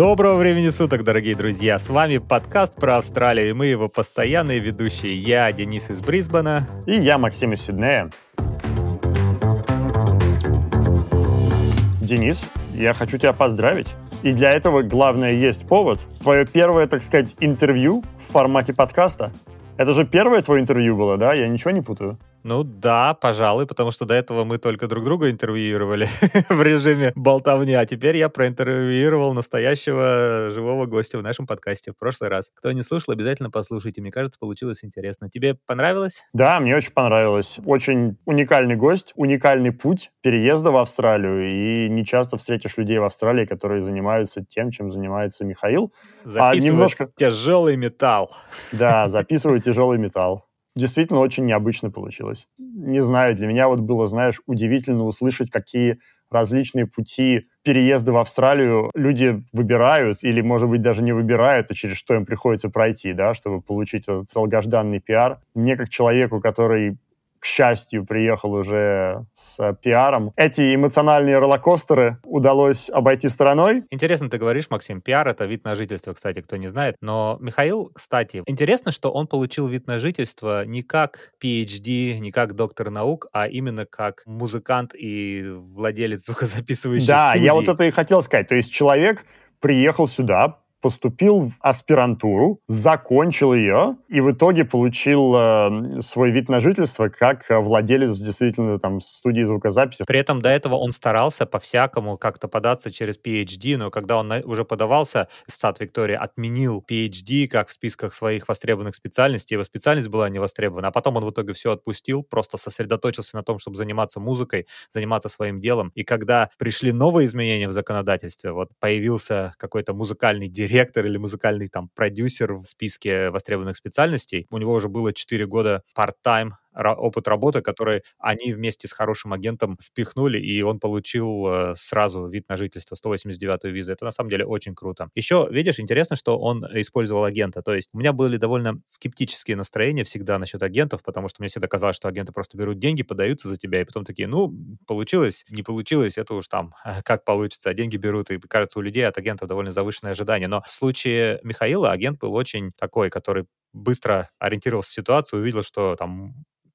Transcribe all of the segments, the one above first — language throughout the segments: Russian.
Доброго времени суток, дорогие друзья! С вами подкаст про Австралию, и мы его постоянные ведущие. Я Денис из Брисбена. И я Максим из Сиднея. Денис, я хочу тебя поздравить. И для этого главное есть повод. Твое первое, так сказать, интервью в формате подкаста. Это же первое твое интервью было, да? Я ничего не путаю? Ну да, пожалуй, потому что до этого мы только друг друга интервьюировали в режиме болтовни, а теперь я проинтервьюировал настоящего живого гостя в нашем подкасте в прошлый раз. Кто не слушал, обязательно послушайте. Мне кажется, получилось интересно. Тебе понравилось? Да, мне очень понравилось. Очень уникальный гость, уникальный путь переезда в Австралию. И не часто встретишь людей в Австралии, которые занимаются тем, чем занимается Михаил. Записывают а немножко... тяжелый металл. Да, записывают тяжелый металл действительно очень необычно получилось. Не знаю, для меня вот было, знаешь, удивительно услышать, какие различные пути переезда в Австралию люди выбирают или, может быть, даже не выбирают, и через что им приходится пройти, да, чтобы получить этот долгожданный пиар. Мне, как человеку, который к счастью, приехал уже с пиаром. Эти эмоциональные роллокостеры удалось обойти стороной. Интересно ты говоришь, Максим, пиар — это вид на жительство, кстати, кто не знает. Но Михаил, кстати, интересно, что он получил вид на жительство не как PhD, не как доктор наук, а именно как музыкант и владелец звукозаписывающей да, студии. Да, я вот это и хотел сказать. То есть человек приехал сюда, поступил в аспирантуру, закончил ее и в итоге получил э, свой вид на жительство как владелец действительно там студии звукозаписи. При этом до этого он старался по-всякому как-то податься через PhD, но когда он уже подавался, Стат Виктория отменил PhD как в списках своих востребованных специальностей, его специальность была не востребована, а потом он в итоге все отпустил, просто сосредоточился на том, чтобы заниматься музыкой, заниматься своим делом. И когда пришли новые изменения в законодательстве, вот появился какой-то музыкальный директор, директор или музыкальный там продюсер в списке востребованных специальностей. У него уже было 4 года part-time опыт работы, который они вместе с хорошим агентом впихнули, и он получил э, сразу вид на жительство, 189-ю визу. Это на самом деле очень круто. Еще, видишь, интересно, что он использовал агента. То есть у меня были довольно скептические настроения всегда насчет агентов, потому что мне всегда казалось, что агенты просто берут деньги, подаются за тебя, и потом такие, ну, получилось, не получилось, это уж там как получится, а деньги берут, и кажется, у людей от агента довольно завышенное ожидание. Но в случае Михаила агент был очень такой, который быстро ориентировался в ситуацию, увидел, что там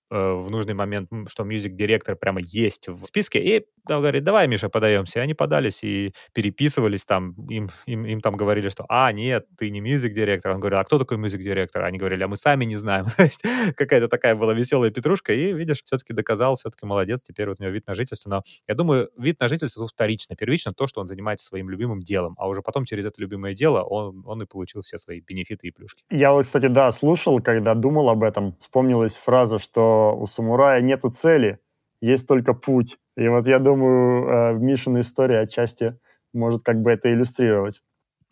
в нужный момент, что music director прямо есть в списке, и там говорит, давай, Миша, подаемся. И они подались и переписывались там, им, им, им там говорили, что, а, нет, ты не music director. Он говорил, а кто такой music director? Они говорили, а мы сами не знаем. То есть какая-то такая была веселая петрушка, и, видишь, все-таки доказал, все-таки молодец, теперь вот у него вид на жительство. Но я думаю, вид на жительство тут вторично. Первично то, что он занимается своим любимым делом, а уже потом через это любимое дело он, он и получил все свои бенефиты и плюшки. Я вот, кстати, да, слушал, когда думал об этом, вспомнилась фраза, что у самурая нету цели, есть только путь. И вот я думаю, э, Мишина история отчасти может как бы это иллюстрировать.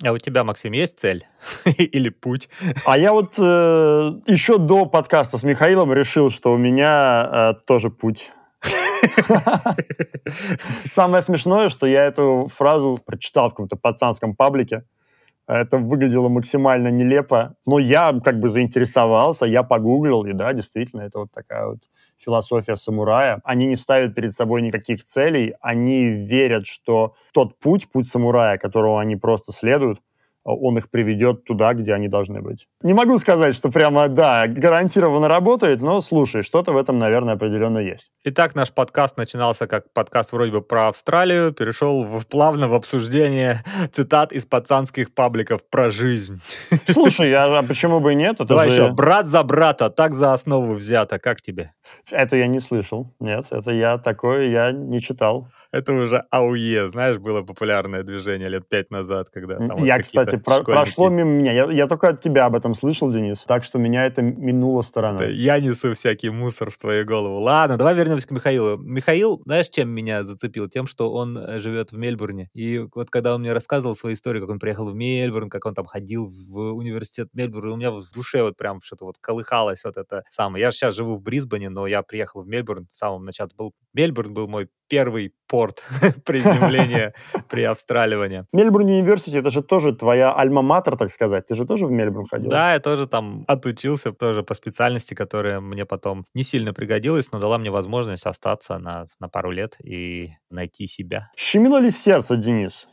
А у тебя, Максим, есть цель или путь? А я вот э, еще до подкаста с Михаилом решил, что у меня э, тоже путь. Самое смешное, что я эту фразу прочитал в каком-то пацанском паблике. Это выглядело максимально нелепо. Но я как бы заинтересовался, я погуглил, и да, действительно, это вот такая вот философия самурая. Они не ставят перед собой никаких целей, они верят, что тот путь, путь самурая, которого они просто следуют, он их приведет туда, где они должны быть. Не могу сказать, что прямо, да, гарантированно работает, но слушай, что-то в этом, наверное, определенно есть. Итак, наш подкаст начинался как подкаст вроде бы про Австралию, перешел в, плавно в обсуждение цитат из пацанских пабликов про жизнь. Слушай, а, а почему бы и нет? Это Давай же... еще, брат за брата, так за основу взято, как тебе? Это я не слышал, нет, это я такое, я не читал это уже АУЕ, знаешь, было популярное движение лет пять назад, когда там Я, вот кстати, про прошло мимо меня. Я, я только от тебя об этом слышал, Денис, так что меня это минуло стороной. Это я несу всякий мусор в твою голову. Ладно, давай вернемся к Михаилу. Михаил, знаешь, чем меня зацепил? Тем, что он э, живет в Мельбурне. И вот когда он мне рассказывал свою историю, как он приехал в Мельбурн, как он там ходил в университет Мельбурна, у меня в душе вот прям что-то вот колыхалось вот это самое. Я сейчас живу в Брисбене, но я приехал в Мельбурн в самом начале. Был Мельбурн был мой первый порт приземления при обстраливании. Мельбурн университет, это же тоже твоя альма-матер, так сказать. Ты же тоже в Мельбурн ходил? Да, я тоже там отучился, тоже по специальности, которая мне потом не сильно пригодилась, но дала мне возможность остаться на, на пару лет и найти себя. Щемило ли сердце, Денис,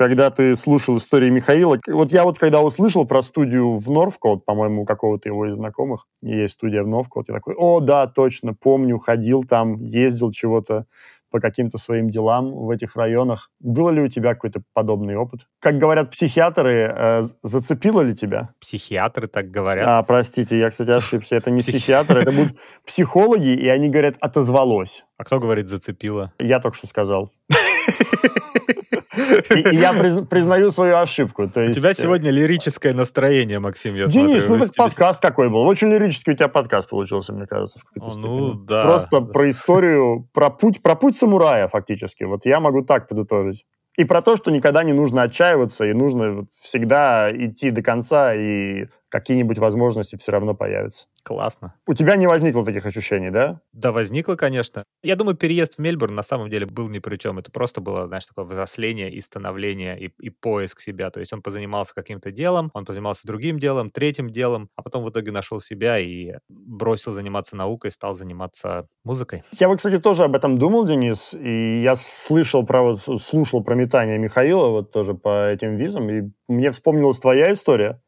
когда ты слушал истории Михаила. Вот я вот когда услышал про студию в Норвкот, по-моему, у какого-то его из знакомых, есть студия в Норвкот, я такой, о, да, точно, помню, ходил там, ездил чего-то по каким-то своим делам в этих районах. Был ли у тебя какой-то подобный опыт? Как говорят психиатры, э, зацепило ли тебя? Психиатры так говорят. А, простите, я, кстати, ошибся. Это не психиатры, это будут психологи, и они говорят «отозвалось». А кто говорит «зацепило»? Я только что сказал. И, я признаю свою ошибку. То есть, у тебя э, сегодня лирическое настроение, Максим, я Денис, смотрю. ну так подкаст какой был. Очень лирический у тебя подкаст получился, мне кажется. В ну, да. Просто про историю, про путь, про путь самурая фактически. Вот я могу так подытожить. И про то, что никогда не нужно отчаиваться, и нужно всегда идти до конца и какие-нибудь возможности все равно появятся. Классно. У тебя не возникло таких ощущений, да? Да, возникло, конечно. Я думаю, переезд в Мельбурн на самом деле был ни при чем. Это просто было, знаешь, такое взросление и становление, и, и поиск себя. То есть он позанимался каким-то делом, он позанимался другим делом, третьим делом, а потом в итоге нашел себя и бросил заниматься наукой, стал заниматься музыкой. Я вот, кстати, тоже об этом думал, Денис, и я слышал про вот, слушал про метание Михаила вот тоже по этим визам, и мне вспомнилась твоя история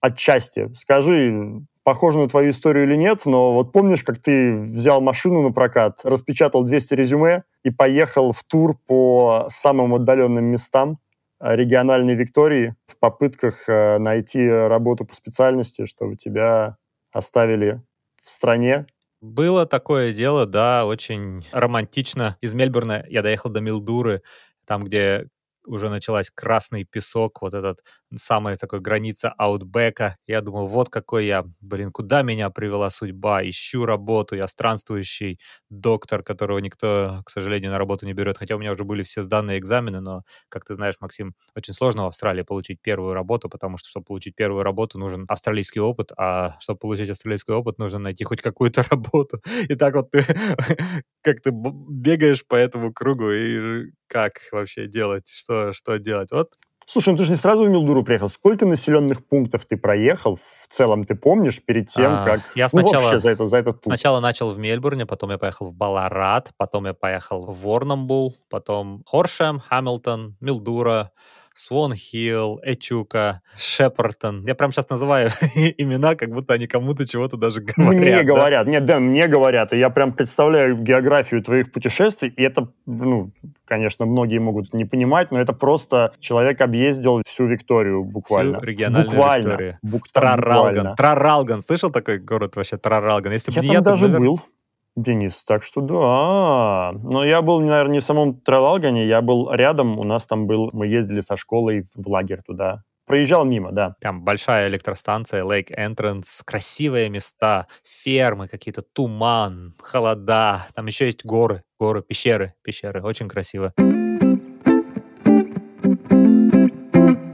отчасти. Скажи, похоже на твою историю или нет, но вот помнишь, как ты взял машину на прокат, распечатал 200 резюме и поехал в тур по самым отдаленным местам э, региональной Виктории в попытках э, найти работу по специальности, чтобы тебя оставили в стране, было такое дело, да, очень романтично. Из Мельбурна я доехал до Милдуры, там, где уже началась красный песок, вот этот самая такой граница аутбека. Я думал, вот какой я, блин, куда меня привела судьба, ищу работу, я странствующий доктор, которого никто, к сожалению, на работу не берет, хотя у меня уже были все сданные экзамены, но, как ты знаешь, Максим, очень сложно в Австралии получить первую работу, потому что, чтобы получить первую работу, нужен австралийский опыт, а чтобы получить австралийский опыт, нужно найти хоть какую-то работу. И так вот ты как ты бегаешь по этому кругу и как вообще делать, что, что делать. Вот Слушай, ну ты же не сразу в Милдуру приехал. Сколько населенных пунктов ты проехал? В целом ты помнишь перед тем, а, как... Я сначала, ну, вообще за, это, за этот путь? Сначала начал в Мельбурне, потом я поехал в Баларат, потом я поехал в Ворнамбул, потом Хоршем, Хамилтон, Милдура, Свон Хилл, Эчука, Шепартон. Я прям сейчас называю имена, как будто они кому-то чего-то даже говорят. Мне да? говорят, нет, да, мне говорят. И я прям представляю географию твоих путешествий, и это, ну, конечно, многие могут не понимать, но это просто человек объездил всю Викторию буквально. Всю региональную буквально. Викторию. Бук, Траралган. Траралган. Слышал такой город вообще? Траралган. Если я там я, даже наверное... был. Денис, так что да. Но я был, наверное, не в самом Тралалгане, я был рядом, у нас там был, мы ездили со школой в лагерь туда. Проезжал мимо, да. Там большая электростанция, Lake Entrance, красивые места, фермы какие-то, туман, холода. Там еще есть горы, горы, пещеры, пещеры. Очень красиво.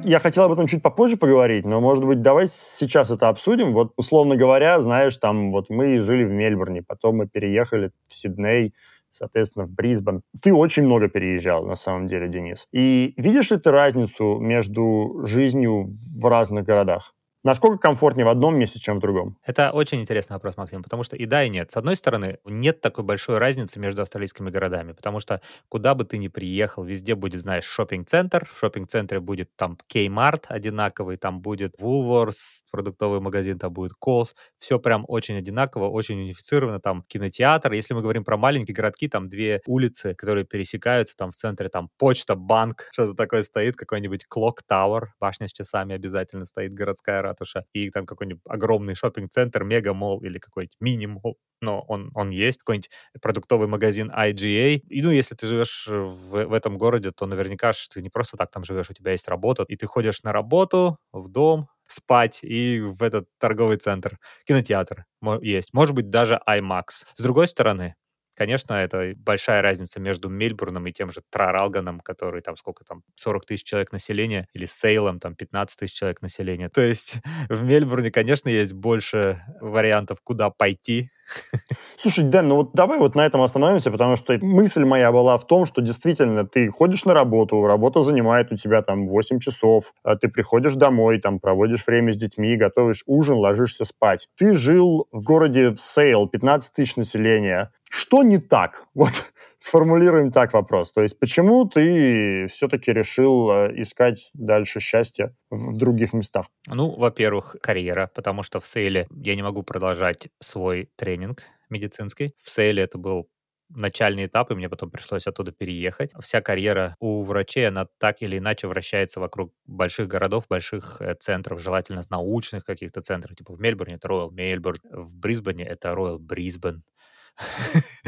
Я хотел об этом чуть попозже поговорить, но, может быть, давай сейчас это обсудим. Вот, условно говоря, знаешь, там, вот мы жили в Мельбурне, потом мы переехали в Сидней, соответственно, в Брисбен. Ты очень много переезжал, на самом деле, Денис. И видишь ли ты разницу между жизнью в разных городах? Насколько комфортнее в одном месте, чем в другом? Это очень интересный вопрос, Максим, потому что и да, и нет. С одной стороны, нет такой большой разницы между австралийскими городами, потому что куда бы ты ни приехал, везде будет, знаешь, шопинг-центр, в шопинг-центре будет там Kmart одинаковый, там будет Woolworths, продуктовый магазин, там будет Coles, все прям очень одинаково, очень унифицировано, там кинотеатр. Если мы говорим про маленькие городки, там две улицы, которые пересекаются, там в центре там почта, банк, что-то такое стоит, какой-нибудь Clock Tower, башня с часами обязательно стоит, городская ратуша, и там какой-нибудь огромный шопинг-центр, мега-молл или какой-нибудь мини-молл, но он, он есть, какой-нибудь продуктовый магазин IGA. И, ну, если ты живешь в, в этом городе, то наверняка ты не просто так там живешь, у тебя есть работа, и ты ходишь на работу, в дом, спать и в этот торговый центр. Кинотеатр есть. Может быть, даже IMAX. С другой стороны, Конечно, это большая разница между Мельбурном и тем же Траралганом, который там сколько там, 40 тысяч человек населения, или Сейлом, там 15 тысяч человек населения. То есть в Мельбурне, конечно, есть больше вариантов, куда пойти, Слушай, Дэн, ну вот давай вот на этом остановимся, потому что мысль моя была в том, что действительно ты ходишь на работу, работа занимает у тебя там 8 часов, а ты приходишь домой, там проводишь время с детьми, готовишь ужин, ложишься спать. Ты жил в городе Сейл, 15 тысяч населения. Что не так? Вот сформулируем так вопрос. То есть почему ты все-таки решил э, искать дальше счастье в других местах? Ну, во-первых, карьера, потому что в сейле я не могу продолжать свой тренинг медицинский. В сейле это был начальный этап, и мне потом пришлось оттуда переехать. Вся карьера у врачей, она так или иначе вращается вокруг больших городов, больших э, центров, желательно научных каких-то центров. Типа в Мельбурне это Royal Мельбурн, в Брисбене это Royal Брисбен.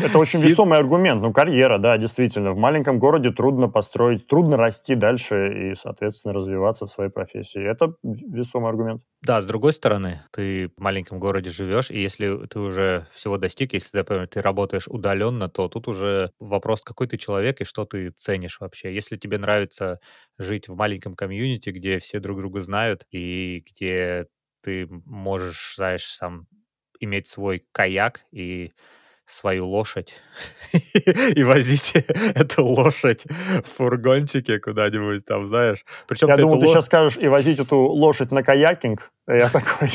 Это очень весомый аргумент. Ну, карьера, да, действительно. В маленьком городе трудно построить, трудно расти дальше и, соответственно, развиваться в своей профессии. Это весомый аргумент. Да, с другой стороны, ты в маленьком городе живешь, и если ты уже всего достиг, если, например, ты работаешь удаленно, то тут уже вопрос, какой ты человек и что ты ценишь вообще. Если тебе нравится жить в маленьком комьюнити, где все друг друга знают, и где ты можешь, знаешь, сам иметь свой каяк и свою лошадь и возите эту лошадь в фургончике куда-нибудь там, знаешь. Причем Я думал, ты ло... сейчас скажешь и возить эту лошадь на каякинг. Я такой...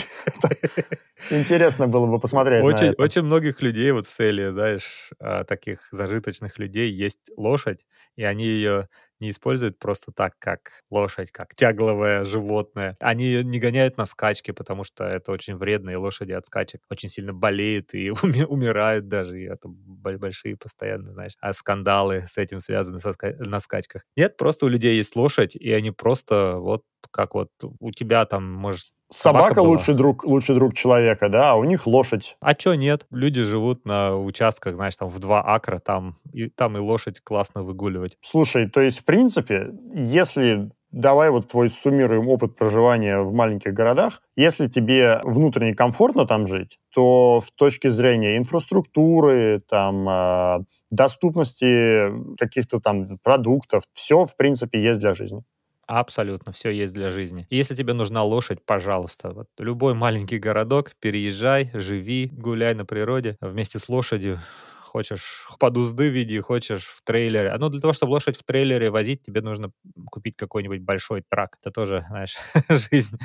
Интересно было бы посмотреть очень, на это. Очень многих людей вот в Селе, знаешь, а, таких зажиточных людей есть лошадь, и они ее не используют просто так, как лошадь, как тягловое животное. Они не гоняют на скачки, потому что это очень вредно, и лошади от скачек очень сильно болеют и умирают даже, и это большие постоянно, знаешь, а скандалы с этим связаны со ска- на скачках. Нет, просто у людей есть лошадь, и они просто вот как вот у тебя там, может, Собака, Собака лучший друг, лучший друг человека, да, а у них лошадь. А чё нет? Люди живут на участках, знаешь, там в два акра, там и, там и лошадь классно выгуливать. Слушай, то есть, в принципе, если давай вот твой суммируем опыт проживания в маленьких городах. Если тебе внутренне комфортно там жить, то в точке зрения инфраструктуры, там, э, доступности каких-то там продуктов, все, в принципе, есть для жизни. Абсолютно, все есть для жизни. Если тебе нужна лошадь, пожалуйста, вот любой маленький городок, переезжай, живи, гуляй на природе вместе с лошадью. Хочешь под узды види, хочешь в трейлере. А ну, для того, чтобы лошадь в трейлере возить, тебе нужно купить какой-нибудь большой трак. Это тоже, знаешь, жизнь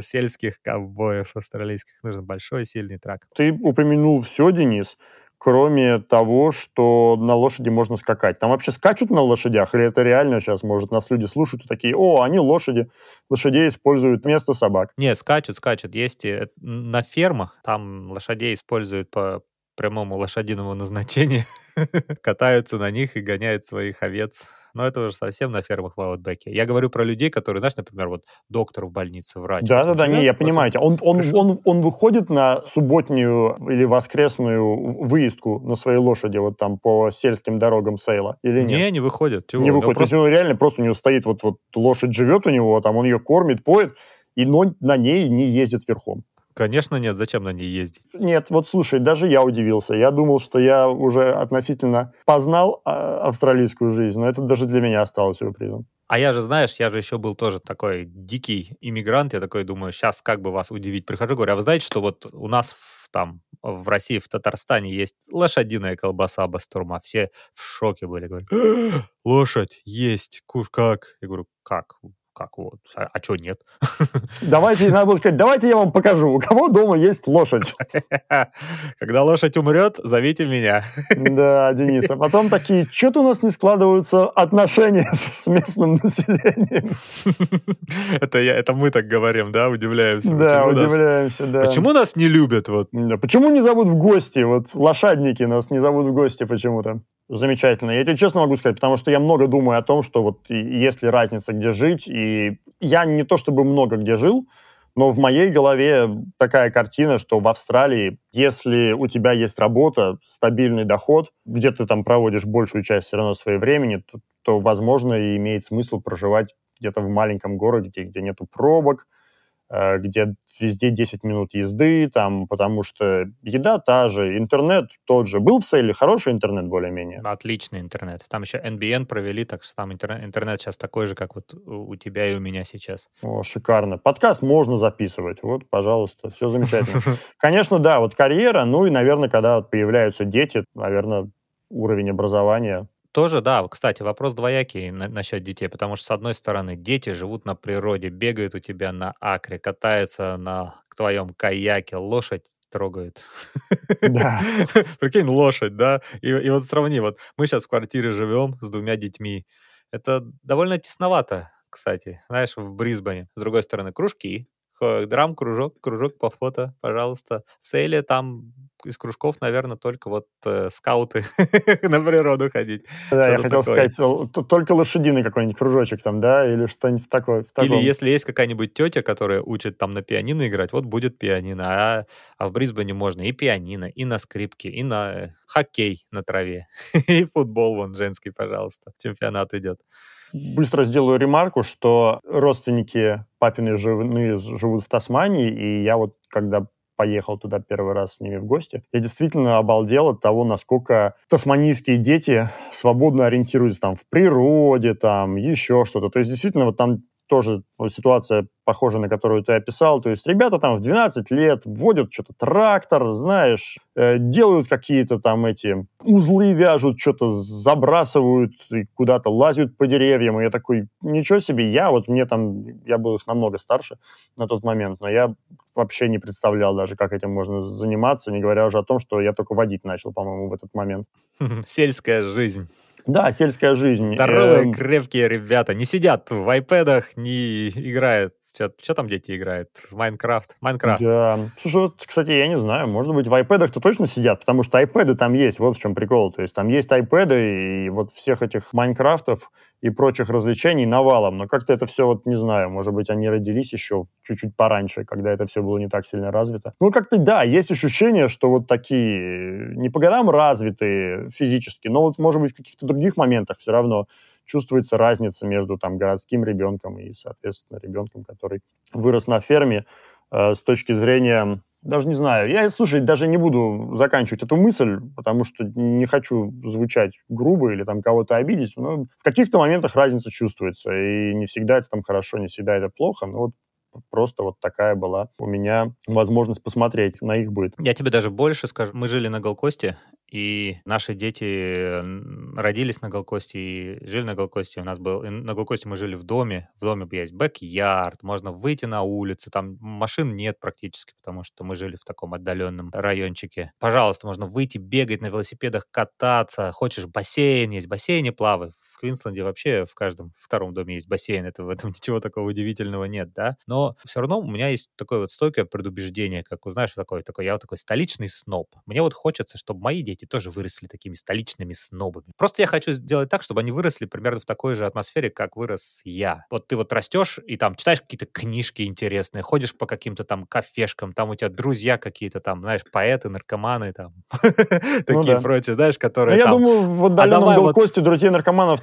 сельских ковбоев австралийских. Нужен большой, сильный трак. Ты упомянул все, Денис кроме того, что на лошади можно скакать. Там вообще скачут на лошадях, или это реально сейчас, может, нас люди слушают и такие, о, они лошади, лошадей используют вместо собак. Нет, скачут, скачут. Есть э, на фермах, там лошадей используют по прямому лошадиному назначению, катаются на них и гоняют своих овец но это уже совсем на фермах в Аутбеке. Я говорю про людей, которые, знаешь, например, вот доктор в больнице, врач. Да-да-да, не, я понимаю. Он, он, он, он выходит на субботнюю или воскресную выездку на своей лошади вот там по сельским дорогам Сейла или нет? Не, не выходит. Чего? Не выходит. Просто... То есть он реально просто у него стоит, вот, вот лошадь живет у него, там он ее кормит, поет, и но на ней не ездит верхом. Конечно нет, зачем на ней ездить? Нет, вот слушай, даже я удивился. Я думал, что я уже относительно познал а, австралийскую жизнь, но это даже для меня осталось сюрпризом. А я же, знаешь, я же еще был тоже такой дикий иммигрант. Я такой думаю, сейчас как бы вас удивить. Прихожу, говорю, а вы знаете, что вот у нас в, там в России, в Татарстане есть лошадиная колбаса бастурма. Все в шоке были. Говорят, лошадь есть, куш, как? Я говорю, как? Как вот, а, а что нет? Давайте, надо было сказать, давайте я вам покажу, у кого дома есть лошадь. Когда лошадь умрет, зовите меня. Да, Денис, а потом такие, что-то у нас не складываются отношения с, с местным населением. Это, я, это мы так говорим, да, удивляемся. Да, почему удивляемся, нас, да. Почему нас не любят? Вот? Да, почему не зовут в гости? Вот лошадники нас не зовут в гости почему-то. Замечательно. Я тебе честно могу сказать, потому что я много думаю о том, что вот есть ли разница, где жить. И я не то чтобы много где жил, но в моей голове такая картина, что в Австралии, если у тебя есть работа, стабильный доход, где ты там проводишь большую часть все равно своего времени, то, то возможно, и имеет смысл проживать где-то в маленьком городе, где нету пробок, где везде 10 минут езды, там, потому что еда та же, интернет тот же. Был в Сейле хороший интернет более-менее? Отличный интернет. Там еще NBN провели, так что там интернет, интернет сейчас такой же, как вот у тебя и у меня сейчас. О, шикарно. Подкаст можно записывать. Вот, пожалуйста, все замечательно. Конечно, да, вот карьера, ну и, наверное, когда появляются дети, наверное, уровень образования тоже, да, кстати, вопрос двоякий на, насчет детей, потому что, с одной стороны, дети живут на природе, бегают у тебя на акре, катаются на твоем каяке, лошадь трогают. Да. Прикинь, лошадь, да? И, и вот сравни, вот мы сейчас в квартире живем с двумя детьми. Это довольно тесновато, кстати, знаешь, в Брисбене. С другой стороны, кружки, драм-кружок, кружок по фото, пожалуйста. В Сейле там из кружков, наверное, только вот э, скауты на природу ходить. Да, я хотел такое. сказать, только лошадиный какой-нибудь кружочек там, да, или что-нибудь такое. В или если есть какая-нибудь тетя, которая учит там на пианино играть, вот будет пианино. А, а в Брисбене можно и пианино, и на скрипке, и на э, хоккей на траве, и футбол вон женский, пожалуйста. Чемпионат идет. Быстро сделаю ремарку, что родственники папиной жены живут в Тасмании, и я вот когда поехал туда первый раз с ними в гости, я действительно обалдел от того, насколько тасманийские дети свободно ориентируются там в природе, там еще что-то. То есть действительно вот там тоже ситуация похожая, на которую ты описал. То есть ребята там в 12 лет вводят что-то трактор, знаешь, э, делают какие-то там эти узлы, вяжут, что-то забрасывают и куда-то лазят по деревьям. И я такой, ничего себе, я вот мне там, я был их намного старше на тот момент, но я вообще не представлял даже, как этим можно заниматься, не говоря уже о том, что я только водить начал, по-моему, в этот момент. Сельская жизнь. Да, сельская жизнь. Здоровые, эм... крепкие ребята. Не сидят в iPad ах, не играют что, там дети играют? Minecraft? Minecraft. Да. Слушай, вот, кстати, я не знаю, может быть, в iPad-то точно сидят, потому что iPad там есть, вот в чем прикол. То есть там есть iPad, и вот всех этих Minecraft ов и прочих развлечений навалом. Но как-то это все, вот не знаю, может быть, они родились еще чуть-чуть пораньше, когда это все было не так сильно развито. Ну, как-то, да, есть ощущение, что вот такие не по годам развитые физически, но вот, может быть, в каких-то других моментах все равно чувствуется разница между там городским ребенком и, соответственно, ребенком, который вырос на ферме э, с точки зрения даже не знаю. Я, слушай, даже не буду заканчивать эту мысль, потому что не хочу звучать грубо или там кого-то обидеть. Но в каких-то моментах разница чувствуется. И не всегда это там хорошо, не всегда это плохо. Но вот просто вот такая была у меня возможность посмотреть на их быт. Я тебе даже больше скажу. Мы жили на Голкосте, и наши дети родились на Голкосте и жили на Голкосте. У нас был... На Голкосте мы жили в доме. В доме есть бэк-ярд, можно выйти на улицу. Там машин нет практически, потому что мы жили в таком отдаленном райончике. Пожалуйста, можно выйти, бегать на велосипедах, кататься. Хочешь бассейн есть, в бассейне плавай. Квинсленде вообще в каждом втором доме есть бассейн. Это в этом ничего такого удивительного нет, да? Но все равно у меня есть такое вот стойкое предубеждение, как, знаешь, такое, такое, я вот такой столичный сноб. Мне вот хочется, чтобы мои дети тоже выросли такими столичными снобами. Просто я хочу сделать так, чтобы они выросли примерно в такой же атмосфере, как вырос я. Вот ты вот растешь и там читаешь какие-то книжки интересные, ходишь по каким-то там кафешкам, там у тебя друзья какие-то там, знаешь, поэты, наркоманы там, ну такие прочие, знаешь, которые ну, Я думаю, в отдаленном Голкосте друзей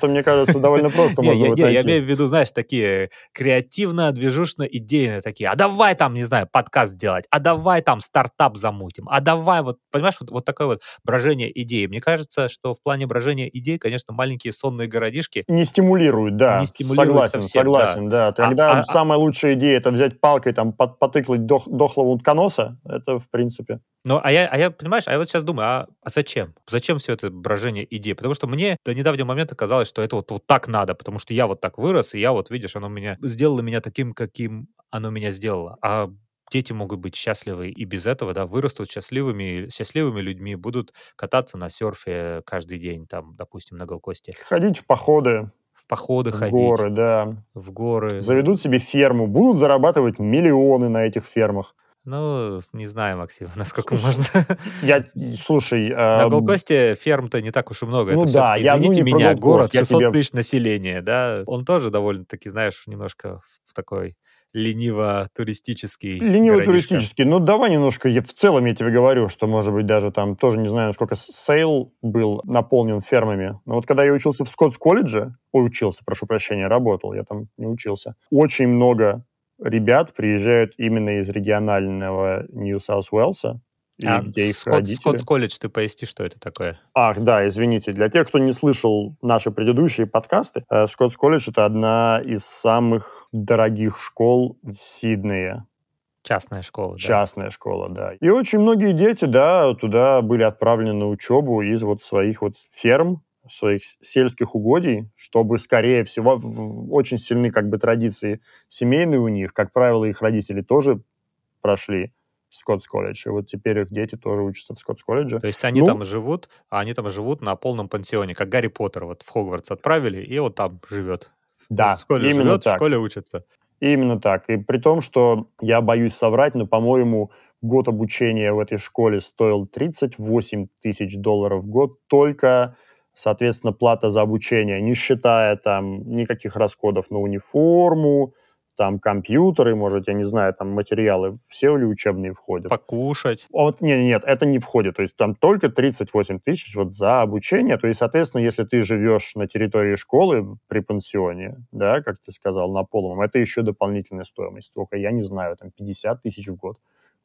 наркоманов-то, мне кажется, довольно просто можно я имею в виду, знаешь, такие креативно, движушно, идейные такие. А давай там, не знаю, подкаст сделать, а давай там стартап замутим, а давай вот, понимаешь, вот, вот такой вот брожение идей. Мне кажется, что в плане брожения идей, конечно, маленькие сонные городишки... Не стимулируют, да. Не стимулируют согласен, совсем, согласен, да. да. Тогда а, а, самая лучшая идея это взять палкой, там, под, потыклать дох, дохлого утконоса. Это, в принципе... Ну, а я, а я, понимаешь, а я вот сейчас думаю, а, а зачем? Зачем все это брожение идей? Потому что мне до недавнего момента казалось, что это вот, вот так надо, потому что я вот так вырос, и я вот, видишь, оно меня сделало меня таким, каким оно меня сделало. А дети могут быть счастливы и без этого, да, вырастут счастливыми, счастливыми людьми, будут кататься на серфе каждый день, там, допустим, на Голкосте. Ходить в походы. В походы в ходить. В горы, да. В горы. Заведут себе ферму, будут зарабатывать миллионы на этих фермах. Ну, не знаю, Максим, насколько можно. Я, слушай... На Gold Coast е ферм-то не так уж и много. Ну Это да, я Извините ну, меня, город 600 тебе... тысяч населения, да, он тоже довольно-таки, знаешь, немножко в такой лениво-туристический Лениво-туристический. Ну, давай немножко, я, в целом я тебе говорю, что, может быть, даже там, тоже не знаю, насколько Sale был наполнен фермами. Но вот когда я учился в Scots колледже, ой, учился, прошу прощения, работал, я там не учился, очень много ребят приезжают именно из регионального Нью-Саус-Уэлса, и а где их Скотт, родители. Скотт колледж, ты поясни, что это такое? Ах, да, извините. Для тех, кто не слышал наши предыдущие подкасты, э, Скотт колледж — это одна из самых дорогих школ в Сиднее. Частная школа, Частная школа, да. И очень многие дети, да, туда были отправлены на учебу из вот своих вот ферм, своих сельских угодий, чтобы, скорее всего, очень сильны как бы традиции семейные у них. Как правило, их родители тоже прошли Скоттс колледж. И вот теперь их дети тоже учатся в Скоттс колледже. То есть они ну, там живут, а они там живут на полном пансионе, как Гарри Поттер. Вот в Хогвартс отправили, и вот там живет. Да, в школе именно живет, так. в школе учится. Именно так. И при том, что я боюсь соврать, но, по-моему, год обучения в этой школе стоил 38 тысяч долларов в год только соответственно, плата за обучение, не считая там никаких расходов на униформу, там компьютеры, может, я не знаю, там материалы, все ли учебные входят. Покушать. А вот, нет, нет, это не входит. То есть там только 38 тысяч вот за обучение. То есть, соответственно, если ты живешь на территории школы при пансионе, да, как ты сказал, на полном, это еще дополнительная стоимость. Только, я не знаю, там 50 тысяч в год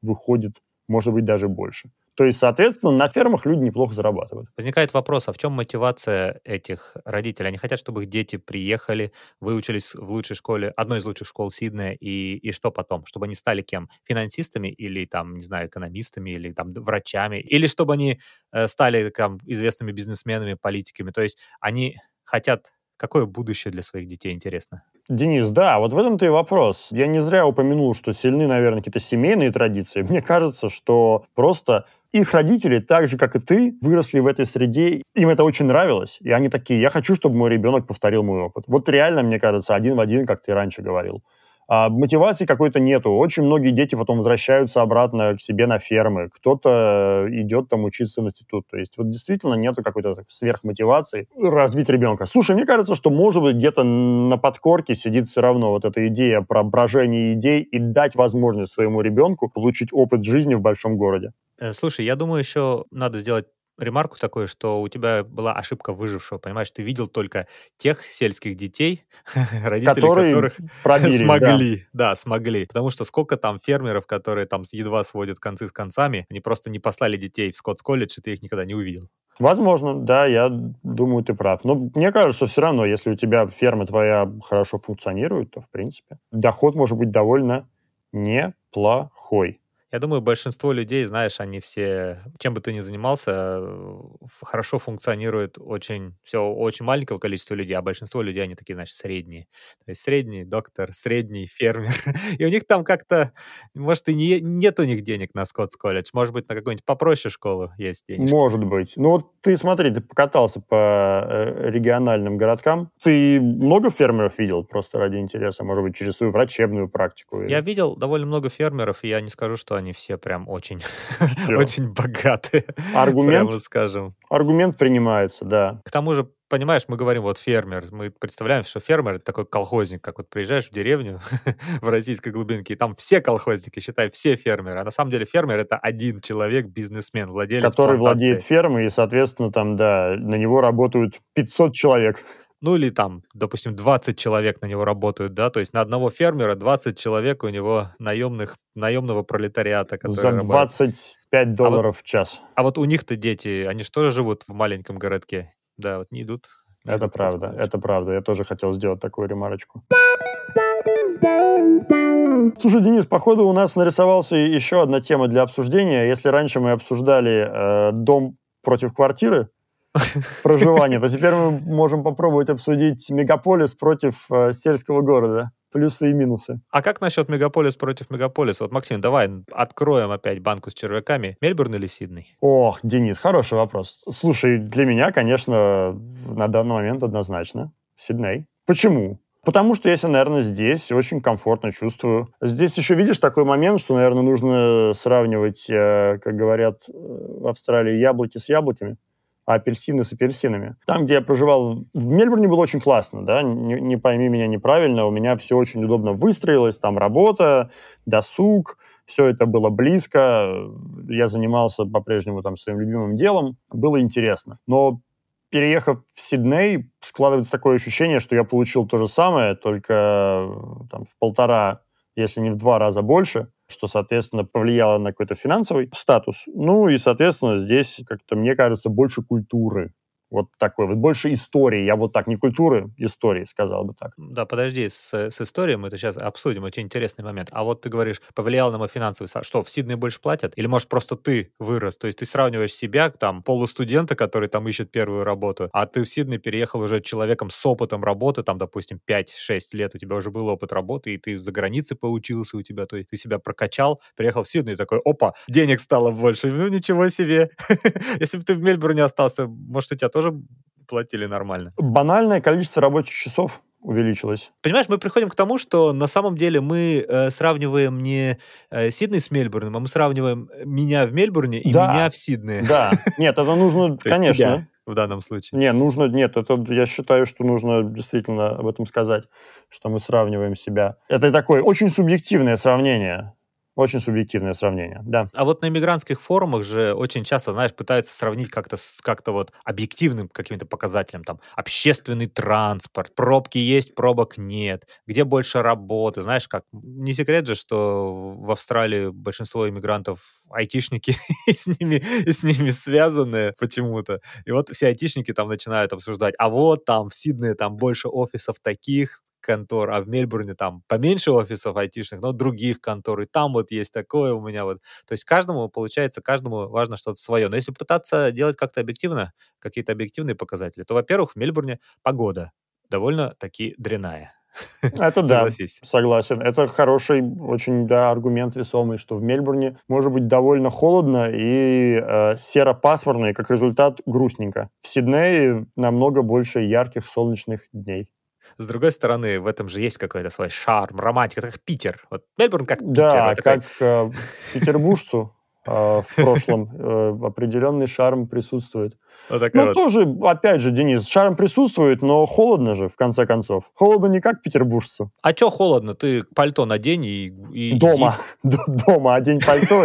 выходит, может быть, даже больше. То есть, соответственно, на фермах люди неплохо зарабатывают. Возникает вопрос, а в чем мотивация этих родителей? Они хотят, чтобы их дети приехали, выучились в лучшей школе, одной из лучших школ Сиднея, и, и что потом? Чтобы они стали кем? Финансистами или, там, не знаю, экономистами, или там врачами? Или чтобы они э, стали там, известными бизнесменами, политиками? То есть они хотят Какое будущее для своих детей интересно? Денис, да, вот в этом-то и вопрос. Я не зря упомянул, что сильны, наверное, какие-то семейные традиции. Мне кажется, что просто их родители, так же, как и ты, выросли в этой среде, им это очень нравилось, и они такие, я хочу, чтобы мой ребенок повторил мой опыт. Вот реально, мне кажется, один в один, как ты раньше говорил. А мотивации какой-то нету. Очень многие дети потом возвращаются обратно к себе на фермы. Кто-то идет там учиться в институт. То есть вот действительно нету какой-то сверхмотивации развить ребенка. Слушай, мне кажется, что может быть где-то на подкорке сидит все равно вот эта идея про брожение идей и дать возможность своему ребенку получить опыт жизни в большом городе. Э, слушай, я думаю, еще надо сделать ремарку такую, что у тебя была ошибка выжившего, понимаешь? Ты видел только тех сельских детей, родители которые которых пробились, смогли, да. да, смогли. Потому что сколько там фермеров, которые там едва сводят концы с концами, они просто не послали детей в Скоттс-колледж, и ты их никогда не увидел. Возможно, да, я думаю, ты прав. Но мне кажется, все равно, если у тебя ферма твоя хорошо функционирует, то, в принципе, доход может быть довольно неплохой. Я думаю, большинство людей, знаешь, они все, чем бы ты ни занимался, хорошо функционирует очень, все очень маленького количества людей, а большинство людей, они такие, значит, средние. То есть средний доктор, средний фермер. И у них там как-то, может, и не, нет у них денег на Скоттс колледж, может быть, на какую-нибудь попроще школу есть деньги. Может быть. Ну вот ты смотри, ты покатался по э, региональным городкам. Ты много фермеров видел просто ради интереса, может быть, через свою врачебную практику? Или... Я видел довольно много фермеров, и я не скажу, что они все прям очень, очень богатые. Аргумент, прямо скажем. Аргумент принимается, да. К тому же, понимаешь, мы говорим вот фермер, мы представляем, что фермер это такой колхозник, как вот приезжаешь в деревню в российской глубинке, и там все колхозники, считай, все фермеры. А на самом деле фермер это один человек, бизнесмен, владелец Который владеет фермой, и, соответственно, там, да, на него работают 500 человек ну или там, допустим, 20 человек на него работают, да, то есть на одного фермера 20 человек у него наемных, наемного пролетариата. За 25 работает. долларов а вот, в час. А вот у них-то дети, они же тоже живут в маленьком городке, да, вот не идут. Не это идут правда, это правда, я тоже хотел сделать такую ремарочку. Слушай, Денис, походу у нас нарисовался еще одна тема для обсуждения. Если раньше мы обсуждали э, дом против квартиры, проживания, то теперь мы можем попробовать обсудить мегаполис против э, сельского города. Плюсы и минусы. А как насчет мегаполис против мегаполиса? Вот, Максим, давай откроем опять банку с червяками. Мельбурн или Сидней? Ох, Денис, хороший вопрос. Слушай, для меня, конечно, на данный момент однозначно Сидней. Почему? Потому что я себя, наверное, здесь очень комфортно чувствую. Здесь еще видишь такой момент, что, наверное, нужно сравнивать, э, как говорят э, в Австралии, яблоки с яблоками а апельсины с апельсинами. Там, где я проживал, в Мельбурне было очень классно, да, не, не пойми меня неправильно, у меня все очень удобно выстроилось, там работа, досуг, все это было близко, я занимался по-прежнему там своим любимым делом, было интересно. Но переехав в Сидней, складывается такое ощущение, что я получил то же самое, только там, в полтора, если не в два раза больше – что, соответственно, повлияло на какой-то финансовый статус. Ну и, соответственно, здесь, как-то, мне кажется, больше культуры. Вот такой вот. Больше истории. Я вот так, не культуры, истории, сказал бы так. Да, подожди, с, с историей мы это сейчас обсудим. Очень интересный момент. А вот ты говоришь, повлиял на мой финансовый... Что, в Сиднее больше платят? Или, может, просто ты вырос? То есть ты сравниваешь себя, там, полустудента, который там ищет первую работу, а ты в Сидней переехал уже человеком с опытом работы, там, допустим, 5-6 лет, у тебя уже был опыт работы, и ты за границей поучился у тебя, то есть ты себя прокачал, приехал в Сидней такой, опа, денег стало больше. Ну, ничего себе. Если бы ты в Мельбурне остался, может, у тебя тоже платили нормально? Банальное количество рабочих часов увеличилось. Понимаешь, мы приходим к тому, что на самом деле мы э, сравниваем не э, Сидней с Мельбурном, а мы сравниваем меня в Мельбурне и да, меня в Сиднее. Да, нет, это нужно, конечно. в данном случае. Не, нужно, нет, это я считаю, что нужно действительно об этом сказать, что мы сравниваем себя. Это такое очень субъективное сравнение. Очень субъективное сравнение, да. А вот на иммигрантских форумах же очень часто, знаешь, пытаются сравнить как-то с как-то вот объективным каким-то показателем, там, общественный транспорт, пробки есть, пробок нет, где больше работы, знаешь, как, не секрет же, что в Австралии большинство иммигрантов айтишники и с ними, и с ними связаны почему-то. И вот все айтишники там начинают обсуждать, а вот там в Сиднее там больше офисов таких, контор, а в Мельбурне там поменьше офисов айтишных, но других контор, и там вот есть такое у меня вот. То есть каждому, получается, каждому важно что-то свое. Но если пытаться делать как-то объективно, какие-то объективные показатели, то, во-первых, в Мельбурне погода довольно-таки дряная. Это да, согласен. Это хороший очень да, аргумент весомый, что в Мельбурне может быть довольно холодно и э, серо-пасмурно, и как результат грустненько. В Сиднее намного больше ярких солнечных дней. С другой стороны, в этом же есть какой-то свой шарм, романтика, как Питер. Вот Мельбурн как Питер. Да, как э, петербуржцу э, в прошлом э, определенный шарм присутствует. Вот ну, вот. тоже, опять же, Денис, шарм присутствует, но холодно же, в конце концов. Холодно не как петербуржцу. А что холодно? Ты пальто надень и... и Дома. Дома одень пальто.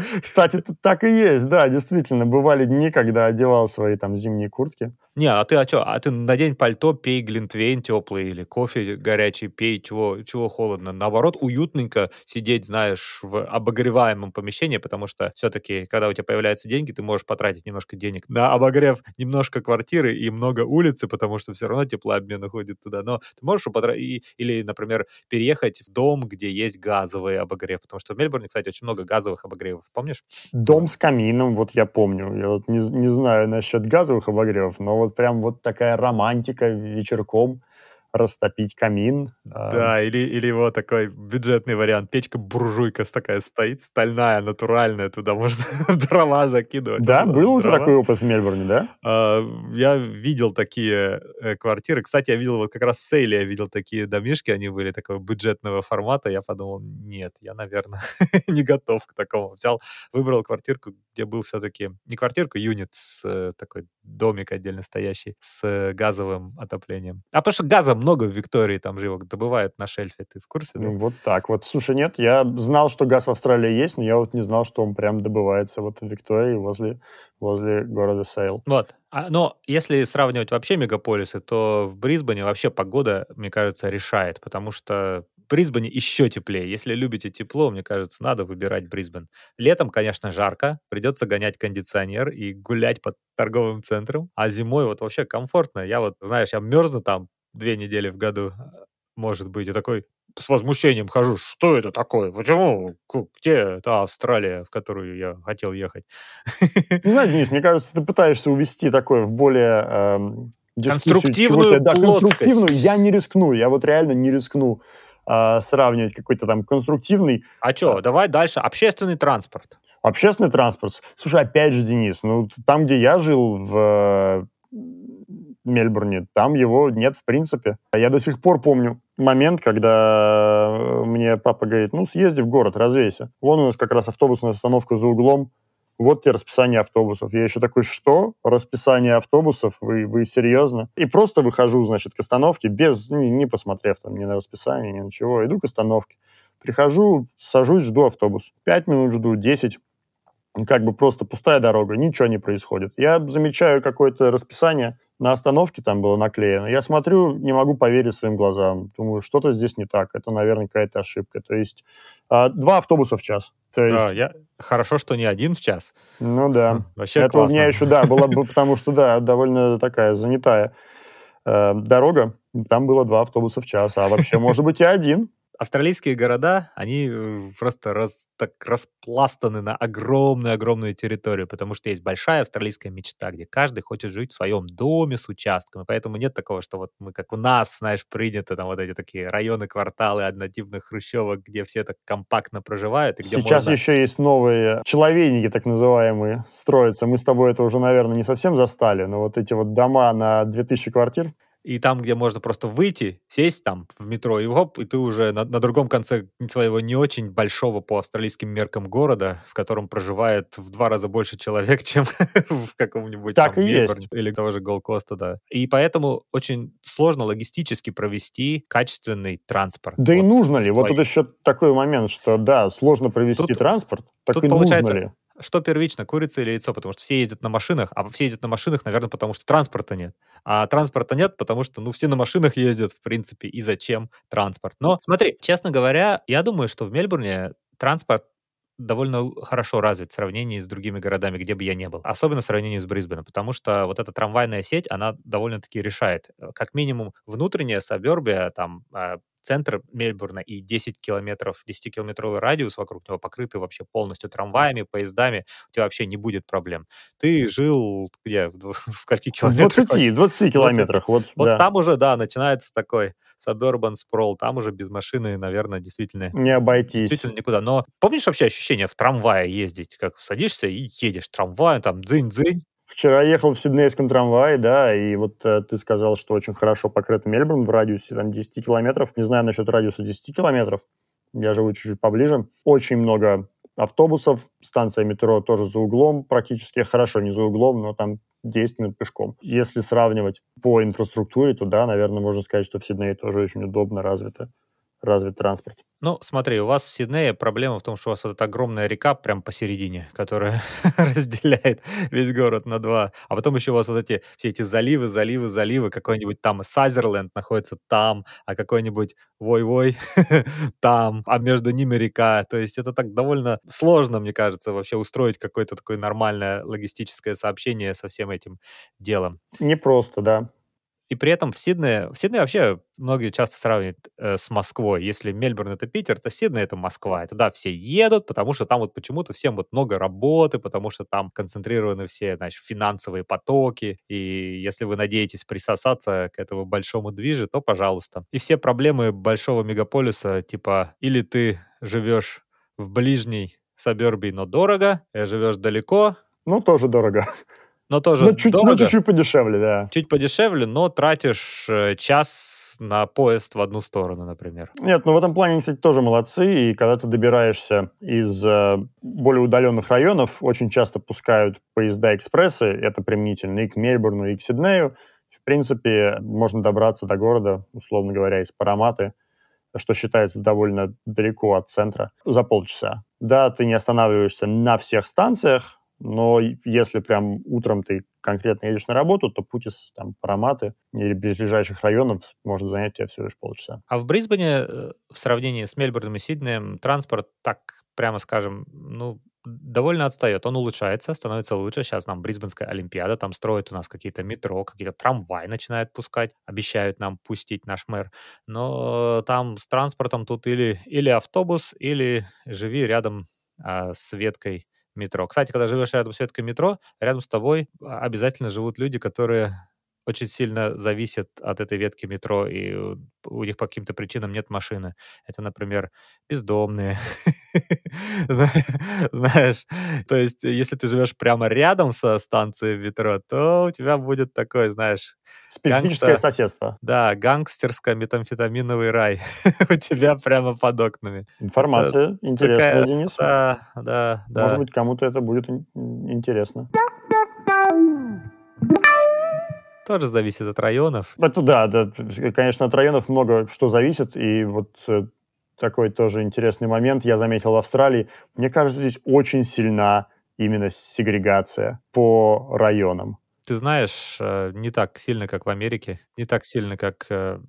Кстати, так и есть, да, действительно. Бывали дни, когда одевал свои там зимние куртки. Не, а ты а что? А ты надень пальто, пей глинтвейн теплый или кофе горячий, пей, чего, чего холодно. Наоборот, уютненько сидеть, знаешь, в обогреваемом помещении, потому что все-таки, когда у тебя появляются деньги, ты можешь потратить немножко денег на обогрев немножко квартиры и много улицы, потому что все равно теплообмен уходит туда. Но ты можешь потратить, или, например, переехать в дом, где есть газовый обогрев, потому что в Мельбурне, кстати, очень много газовых обогревов, помнишь? Дом с камином, вот я помню. Я вот не, не знаю насчет газовых обогревов, но вот прям вот такая романтика вечерком растопить камин. А. Да, или, или вот такой бюджетный вариант. Печка-буржуйка такая стоит, стальная, натуральная, туда можно дрова закидывать. Да, был у тебя такой опыт в Мельбурне, да? А, я видел такие э, квартиры. Кстати, я видел вот как раз в Сейле, я видел такие домишки, они были такого бюджетного формата. Я подумал, нет, я, наверное, не готов к такому. Взял, выбрал квартирку, где был все-таки не квартирку, юнит э, такой домик отдельно стоящий с газовым отоплением. А потому что газа много в Виктории, там же его добывают на шельфе, ты в курсе? Да? Ну, вот так вот. Слушай, нет, я знал, что газ в Австралии есть, но я вот не знал, что он прям добывается вот в Виктории возле, возле города Сейл. Вот. А, но если сравнивать вообще мегаполисы, то в Брисбене вообще погода, мне кажется, решает, потому что в Брисбене еще теплее. Если любите тепло, мне кажется, надо выбирать Брисбен. Летом, конечно, жарко, придется гонять кондиционер и гулять по торговым центрам, а зимой вот вообще комфортно. Я вот, знаешь, я мерзну там две недели в году, может быть, и такой с возмущением хожу, что это такое, почему, где та Австралия, в которую я хотел ехать? Не знаю, Денис, мне кажется, ты пытаешься увести такое в более эм, конструктивную да, конструктивную. Я не рискну, я вот реально не рискну э, сравнивать какой-то там конструктивный. А что, э, давай дальше. Общественный транспорт. Общественный транспорт. Слушай, опять же, Денис, ну там, где я жил в Мельбурне, там его нет в принципе. Я до сих пор помню момент, когда э, мне папа говорит, ну, съезди в город, развейся. Вон у нас как раз автобусная остановка за углом, вот тебе расписание автобусов. Я еще такой, что? Расписание автобусов? Вы, вы серьезно? И просто выхожу, значит, к остановке, без, не, не посмотрев там ни на расписание, ни на чего. Иду к остановке. Прихожу, сажусь, жду автобус. Пять минут жду, десять как бы просто пустая дорога, ничего не происходит. Я замечаю какое-то расписание, на остановке там было наклеено. Я смотрю, не могу поверить своим глазам. Думаю, что-то здесь не так. Это, наверное, какая-то ошибка. То есть а, два автобуса в час. То есть... Да, я... Хорошо, что не один в час. Ну да. Вообще Это классно. у меня еще, да, было бы, потому что, да, довольно такая занятая э, дорога. Там было два автобуса в час, а вообще, может быть, и один. Австралийские города, они э, просто раз, так распластаны на огромную-огромную территорию, потому что есть большая австралийская мечта, где каждый хочет жить в своем доме с участком, и поэтому нет такого, что вот мы, как у нас, знаешь, принято там вот эти такие районы, кварталы однотипных хрущевок, где все так компактно проживают, и где Сейчас можно... еще есть новые человейники, так называемые, строятся. Мы с тобой это уже, наверное, не совсем застали, но вот эти вот дома на 2000 квартир, И там, где можно просто выйти, сесть там в метро, и хоп, и ты уже на, на другом конце своего не очень большого по австралийским меркам города, в котором проживает в два раза больше человек, чем в каком-нибудь Так там и есть. Мельбурне или того же Голкоста, да. И поэтому очень сложно логистически провести качественный транспорт. Да и Вот нужно ли? в Вот тут еще такой момент, что да, сложно провести Тут- транспорт, так тут и нужно получается- ли? Что первично, курица или яйцо? Потому что все ездят на машинах, а все ездят на машинах, наверное, потому что транспорта нет. А транспорта нет, потому что, ну, все на машинах ездят, в принципе, и зачем транспорт? Но смотри, честно говоря, я думаю, что в Мельбурне транспорт довольно хорошо развит в сравнении с другими городами, где бы я не был. Особенно в сравнении с Брисбеном, потому что вот эта трамвайная сеть, она довольно-таки решает. Э, Как минимум внутренняя сабербия, там, э, центр Мельбурна и 10 километров, 10-километровый радиус вокруг него покрыты вообще полностью трамваями, поездами, у тебя вообще не будет проблем. Ты жил где? В в скольки километрах? 20, 20 километрах, вот, Вот да. там уже, да, начинается такой suburban sprawl, там уже без машины, наверное, действительно Не обойтись. Действительно никуда. Но помнишь вообще ощущение в трамвае ездить? Как садишься и едешь трамваем, там дзынь-дзынь. Вчера ехал в сиднейском трамвае, да, и вот э, ты сказал, что очень хорошо покрыт Мельбурн в радиусе там 10 километров. Не знаю насчет радиуса 10 километров. Я живу чуть-чуть поближе. Очень много автобусов, станция метро тоже за углом, практически хорошо не за углом, но там 10 минут пешком. Если сравнивать по инфраструктуре, то да, наверное, можно сказать, что в Сиднее тоже очень удобно развито, развит транспорт. Ну, смотри, у вас в Сиднее проблема в том, что у вас вот эта огромная река прям посередине, которая разделяет весь город на два. А потом еще у вас вот эти все эти заливы, заливы, заливы. Какой-нибудь там Сазерленд находится там, а какой-нибудь Вой-Вой там, а между ними река. То есть это так довольно сложно, мне кажется, вообще устроить какое-то такое нормальное логистическое сообщение со всем этим делом. Непросто, да. И при этом в Сиднее, в Сиднее вообще многие часто сравнивают э, с Москвой. Если Мельбурн это Питер, то Сидней это Москва. И туда все едут, потому что там вот почему-то всем вот много работы, потому что там концентрированы все, значит, финансовые потоки. И если вы надеетесь присосаться к этому большому движе, то пожалуйста. И все проблемы большого мегаполиса, типа, или ты живешь в ближней сабербии, но дорого, или живешь далеко, Ну, тоже дорого. но тоже Ну, чуть, ну, дорого чуть-чуть подешевле, да. чуть подешевле, но тратишь э, час на поезд в одну сторону, например. Нет, ну в этом плане, кстати, тоже молодцы. И когда ты добираешься из э, более удаленных районов, очень часто пускают поезда-экспрессы. Это применительно и к Мельбурну, и к Сиднею. В принципе, можно добраться до города, условно говоря, из Параматы, что считается довольно далеко от центра, за полчаса. Да, ты не останавливаешься на всех станциях, но если прям утром ты конкретно едешь на работу, то путь из там, Параматы или ближайших районов может занять тебе всего лишь полчаса. А в Брисбене э, в сравнении с Мельбурном и Сиднеем транспорт, так прямо скажем, ну, довольно отстает. Он улучшается, становится лучше. Сейчас нам Брисбенская Олимпиада, там строят у нас какие-то метро, какие-то трамваи начинают пускать, обещают нам пустить наш мэр. Но там с транспортом тут или, или автобус, или живи рядом а, с веткой метро. Кстати, когда живешь рядом с веткой метро, рядом с тобой а, обязательно живут люди, которые очень сильно зависят от этой ветки метро, и у у них по каким-то причинам нет машины. Это, например, бездомные. Зна- Знаешь, то есть, если ты живешь прямо рядом со станцией метро, то у тебя будет такой, знаешь, Специфическое Гангста. соседство. да, гангстерско-метамфетаминовый рай у тебя прямо под окнами. Информация интересная, такая- Денис. Да, да, да. Может быть, кому-то это будет ин- интересно. Тоже зависит от районов. Это да, да, конечно, от районов много что зависит, и вот э, такой тоже интересный момент я заметил в Австралии. Мне кажется, здесь очень сильна именно сегрегация по районам. ты знаешь, э, не так сильно, как в Америке, не так сильно, как, э,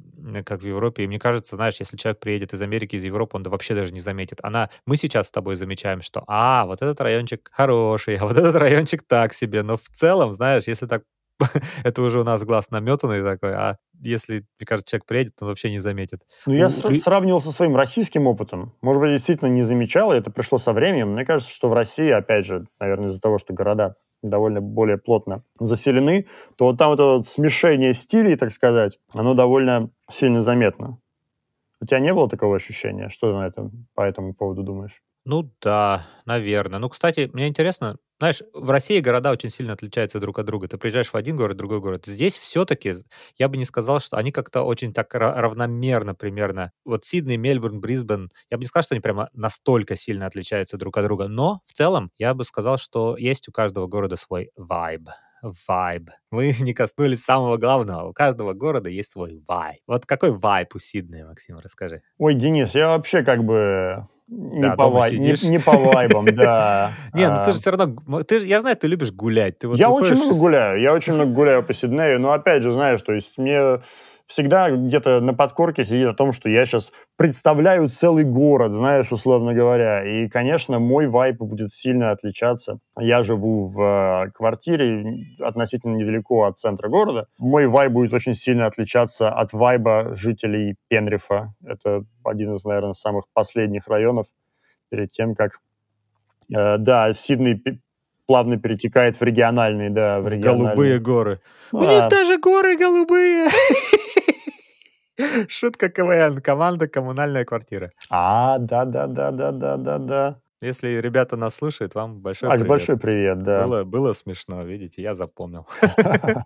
как в Европе. И мне кажется, знаешь, если человек приедет из Америки, из Европы, он вообще даже не заметит. Она, мы сейчас с тобой замечаем, что, а, вот этот райончик хороший, а вот этот райончик так себе. Но в целом, знаешь, если так это уже у нас глаз наметанный такой, а если, мне кажется, человек приедет, он вообще не заметит. Ну, я сра- сравнивал со своим российским опытом. Может быть, действительно не замечал, и это пришло со временем. Мне кажется, что в России, опять же, наверное, из-за того, что города довольно более плотно заселены, то вот там вот это смешение стилей, так сказать, оно довольно сильно заметно. У тебя не было такого ощущения? Что ты на этом, по этому поводу думаешь? Ну да, наверное. Ну, кстати, мне интересно, знаешь, в России города очень сильно отличаются друг от друга. Ты приезжаешь в один город, в другой город. Здесь все-таки, я бы не сказал, что они как-то очень так равномерно примерно. Вот Сидней, Мельбурн, Брисбен, я бы не сказал, что они прямо настолько сильно отличаются друг от друга. Но в целом я бы сказал, что есть у каждого города свой вайб вайб. Мы не коснулись самого главного. У каждого города есть свой вайб. Вот какой вайб у Сиднея, Максим, расскажи. Ой, Денис, я вообще как бы не, да, по, вай... не, не по вайбам, да. Не, ну ты же все равно... Ты, я знаю, ты любишь гулять. Я очень много гуляю. Я очень много гуляю по Сиднею. Но опять же, знаешь, то есть мне всегда где-то на подкорке сидит о том, что я сейчас представляю целый город, знаешь, условно говоря. И, конечно, мой вайп будет сильно отличаться. Я живу в э, квартире относительно недалеко от центра города. Мой вайп будет очень сильно отличаться от вайба жителей Пенрифа. Это один из, наверное, самых последних районов перед тем, как... Э, да, Сидней плавно перетекает в региональные, да, в региональные. Голубые горы. А. У них даже горы голубые. Шутка КВН. Команда «Коммунальная квартира». А, да-да-да-да-да-да-да. Если ребята нас слушают, вам большой Макс, привет. большой привет, да. Было, было смешно, видите, я запомнил.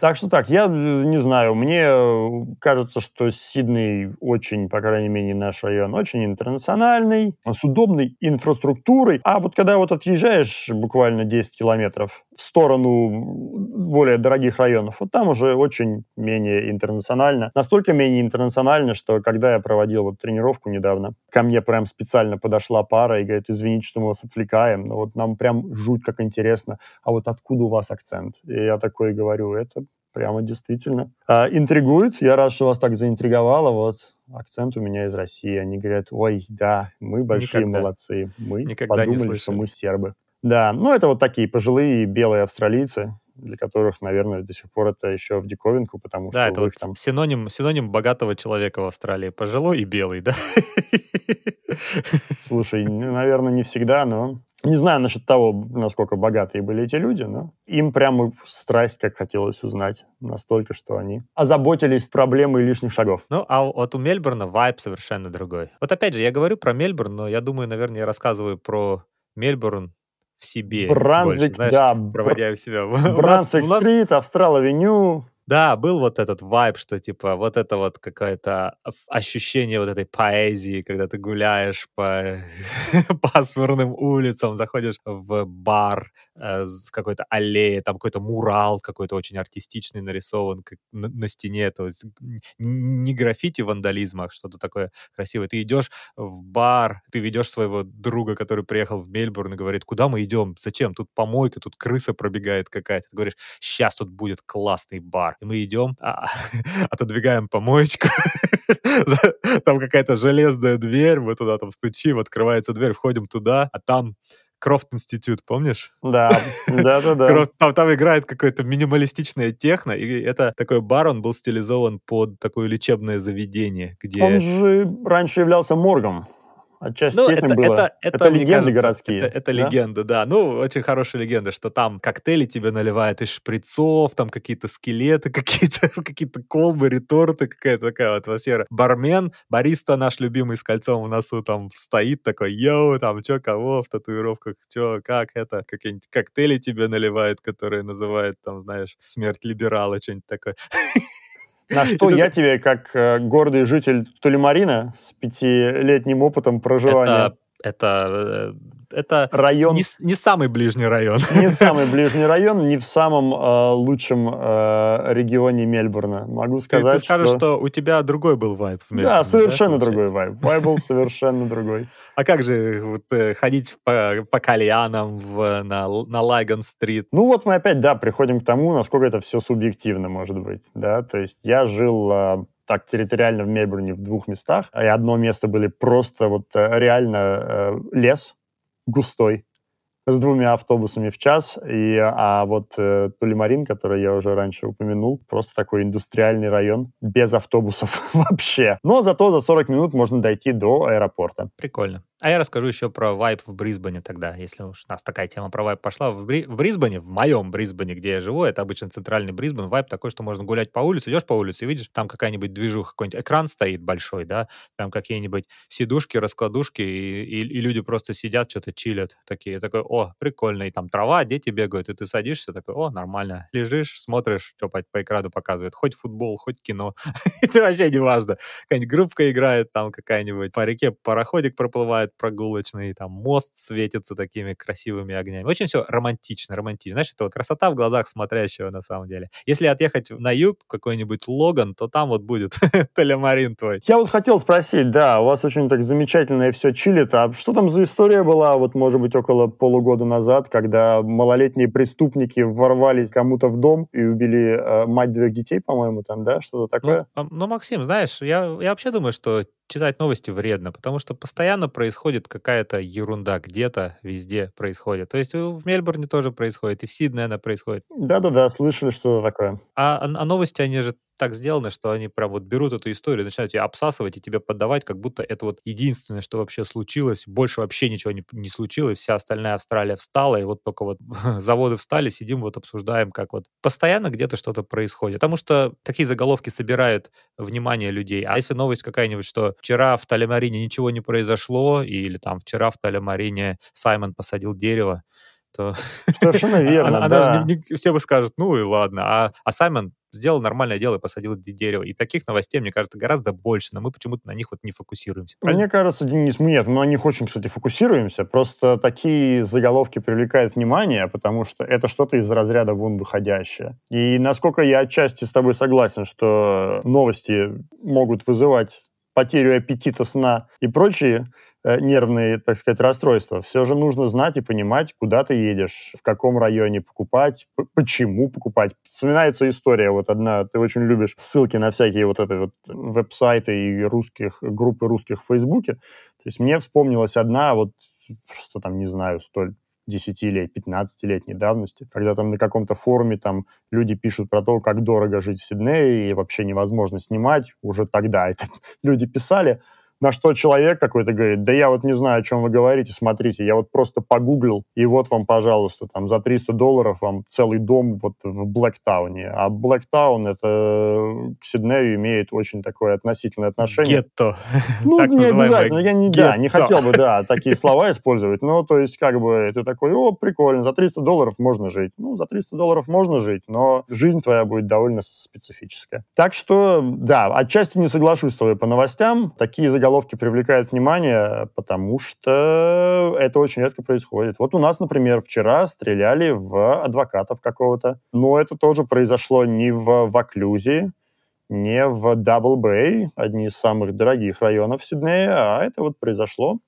Так что так, я не знаю, мне кажется, что Сидней очень, по крайней мере, наш район, очень интернациональный, с удобной инфраструктурой. А вот когда вот отъезжаешь буквально 10 километров в сторону более дорогих районов, вот там уже очень менее интернационально. Настолько менее интернационально, что когда я проводил вот тренировку недавно, ко мне прям специально подошла пара и говорит, говорит, извините, что мы вас отвлекаем, но вот нам прям жуть как интересно, а вот откуда у вас акцент? И я такой говорю, это прямо действительно а, интригует. Я рад, что вас так заинтриговало. Вот акцент у меня из России. Они говорят, ой, да, мы большие Никогда. молодцы. Мы Никогда подумали, что мы сербы. Да, ну это вот такие пожилые белые австралийцы, для которых, наверное, до сих пор это еще в диковинку, потому да, что... это вот там... синоним, синоним богатого человека в Австралии. Пожилой и белый, да? Слушай, наверное, не всегда, но... Не знаю насчет того, насколько богатые были эти люди, но им прямо страсть, как хотелось узнать, настолько, что они озаботились проблемой лишних шагов. Ну, а вот у Мельбурна вайб совершенно другой. Вот опять же, я говорю про Мельбурн, но я думаю, наверное, я рассказываю про Мельбурн в себе. Брансвик, больше, знаешь, да. Проводя у себя. Брансвик-стрит, Австрал-авеню. Да, был вот этот вайб, что типа вот это вот какое-то ощущение вот этой поэзии, когда ты гуляешь по пасмурным улицам, заходишь в бар в какой-то аллее, там какой-то мурал какой-то очень артистичный нарисован на, на стене, то есть не граффити вандализма, а что-то такое красивое. Ты идешь в бар, ты ведешь своего друга, который приехал в Мельбурн и говорит, куда мы идем, зачем, тут помойка, тут крыса пробегает какая-то. Ты говоришь, сейчас тут будет классный бар и мы идем, а, отодвигаем помоечку, там какая-то железная дверь, мы туда там стучим, открывается дверь, входим туда, а там Крофт Институт, помнишь? Да, да, да, да. Там, там играет какое-то минималистичное техно, и это такой бар, он был стилизован под такое лечебное заведение, где... Он же раньше являлся моргом. Отчасти ну, это, было. Это, это, это легенды кажется, городские. Это, это да? легенда, да. Ну, очень хорошая легенда, что там коктейли тебе наливают из шприцов, там какие-то скелеты, какие-то какие колбы, реторты, какая-то такая атмосфера. Бармен, бариста наш любимый с кольцом в носу там стоит такой, йоу, там, чё, кого в татуировках, чё, как это, какие-нибудь коктейли тебе наливают, которые называют, там, знаешь, смерть либерала, что-нибудь такое. На что я тебе, как э, гордый житель Тулимарина с пятилетним опытом проживания... Это Это, э, это район... не, не самый ближний район. Не самый ближний район, не в самом э, лучшем э, регионе Мельбурна. Могу сказать, ты, ты скажешь, что... что у тебя другой был вайб в Мельбурне, Да, совершенно да, другой вайб. Вайб был совершенно другой. А как же вот, э, ходить по, по кальянам в, на, на Лаган-стрит? Ну вот мы опять, да, приходим к тому, насколько это все субъективно может быть, да, то есть я жил э, так территориально в Мельбурне в двух местах, и одно место были просто вот э, реально э, лес густой, с двумя автобусами в час. И, а вот э, Тулимарин, который я уже раньше упомянул, просто такой индустриальный район, без автобусов вообще. Но зато за 40 минут можно дойти до аэропорта. Прикольно. А я расскажу еще про вайп в Брисбене тогда, если уж у нас такая тема про вайп пошла. В, Бри... в Брисбене, в моем Брисбене, где я живу, это обычно центральный Брисбен, вайп такой, что можно гулять по улице, идешь по улице и видишь, там какая-нибудь движуха, какой-нибудь экран стоит большой, да, там какие-нибудь сидушки, раскладушки, и, и, и люди просто сидят, что-то чилят, такие, такой, о, прикольно, и там трава, дети бегают, и ты садишься, такой, о, нормально, лежишь, смотришь, что по, по экрану показывает, хоть футбол, хоть кино, это вообще не важно, какая-нибудь группка играет, там какая-нибудь по реке пароходик проплывает, прогулочный, там мост светится такими красивыми огнями. Очень все романтично, романтично. Знаешь, это вот красота в глазах смотрящего на самом деле. Если отъехать на юг, какой-нибудь Логан, то там вот будет Телемарин твой. Я вот хотел спросить, да, у вас очень так замечательно и все чилит. А что там за история была, вот, может быть, около полугода назад, когда малолетние преступники ворвались кому-то в дом и убили э, мать двоих детей, по-моему, там, да, что-то такое? Ну, ну, Максим, знаешь, я, я вообще думаю, что читать новости вредно, потому что постоянно происходит какая-то ерунда, где-то, везде происходит. То есть в Мельбурне тоже происходит, и в Сиднее она происходит. Да-да-да, слышали, что такое. А, а новости, они же так сделаны, что они прям вот берут эту историю, начинают ее обсасывать и тебе поддавать, как будто это вот единственное, что вообще случилось. Больше вообще ничего не, не случилось. Вся остальная Австралия встала, и вот только вот заводы встали, сидим вот обсуждаем, как вот постоянно где-то что-то происходит. Потому что такие заголовки собирают внимание людей. А если новость какая-нибудь, что вчера в Талемарине ничего не произошло, или там вчера в Талемарине Саймон посадил дерево, то... Совершенно верно, она, да. Она же, все бы скажут, ну и ладно. А, а Саймон сделал нормальное дело и посадил дерево. И таких новостей, мне кажется, гораздо больше, но мы почему-то на них вот не фокусируемся. Правильно? Мне кажется, Денис, нет, мы на них очень, кстати, фокусируемся. Просто такие заголовки привлекают внимание, потому что это что-то из разряда вон выходящее. И насколько я отчасти с тобой согласен, что новости могут вызывать потерю аппетита сна и прочие Э, нервные, так сказать, расстройства. Все же нужно знать и понимать, куда ты едешь, в каком районе покупать, почему покупать. Вспоминается история, вот одна, ты очень любишь ссылки на всякие вот эти вот веб-сайты и русских, группы русских в Фейсбуке. То есть мне вспомнилась одна, вот просто там, не знаю, столь 10 лет, 15-летней давности, когда там на каком-то форуме там люди пишут про то, как дорого жить в Сиднее и вообще невозможно снимать. Уже тогда это люди писали. На что человек какой-то говорит, да я вот не знаю, о чем вы говорите, смотрите, я вот просто погуглил, и вот вам, пожалуйста, там за 300 долларов вам целый дом вот в Блэктауне. А Блэктаун это к Сиднею имеет очень такое относительное отношение. Гетто. Ну, не обязательно, я не, да, не хотел бы, да, такие слова использовать, но то есть как бы ты такой, о, прикольно, за 300 долларов можно жить. Ну, за 300 долларов можно жить, но жизнь твоя будет довольно специфическая. Так что, да, отчасти не соглашусь с тобой по новостям. Такие заголовки заголовки привлекают внимание, потому что это очень редко происходит. Вот у нас, например, вчера стреляли в адвокатов какого-то, но это тоже произошло не в Ваклюзе, не в Double Bay, одни из самых дорогих районов Сиднея, а это вот произошло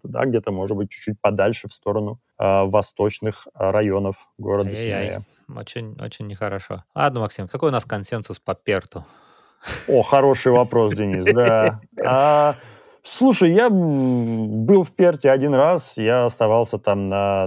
туда где-то, может быть, чуть-чуть подальше в сторону э, восточных районов города Сиднея. Очень, очень нехорошо. Ладно, Максим, какой у нас консенсус по Перту? О, хороший вопрос, Денис, да. А, слушай, я был в Перте один раз, я оставался там на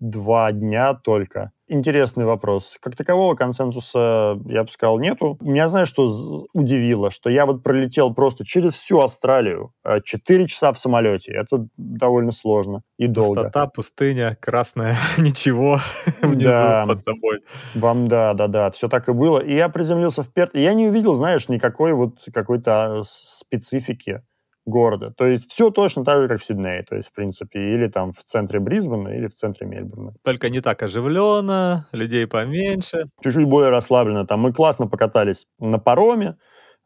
два дня только интересный вопрос. Как такового консенсуса, я бы сказал, нету. Меня, знаешь, что удивило? Что я вот пролетел просто через всю Австралию. Э, четыре часа в самолете. Это довольно сложно и долго. Пустота, пустыня, красная, ничего внизу да. под тобой. Вам, да, да, да, все так и было. И я приземлился в Перт, и я не увидел, знаешь, никакой вот какой-то специфики города. То есть все точно так же, как в Сиднее, то есть, в принципе, или там в центре Брисбена, или в центре Мельбурна. Только не так оживленно, людей поменьше. Чуть-чуть более расслабленно. Там мы классно покатались на пароме,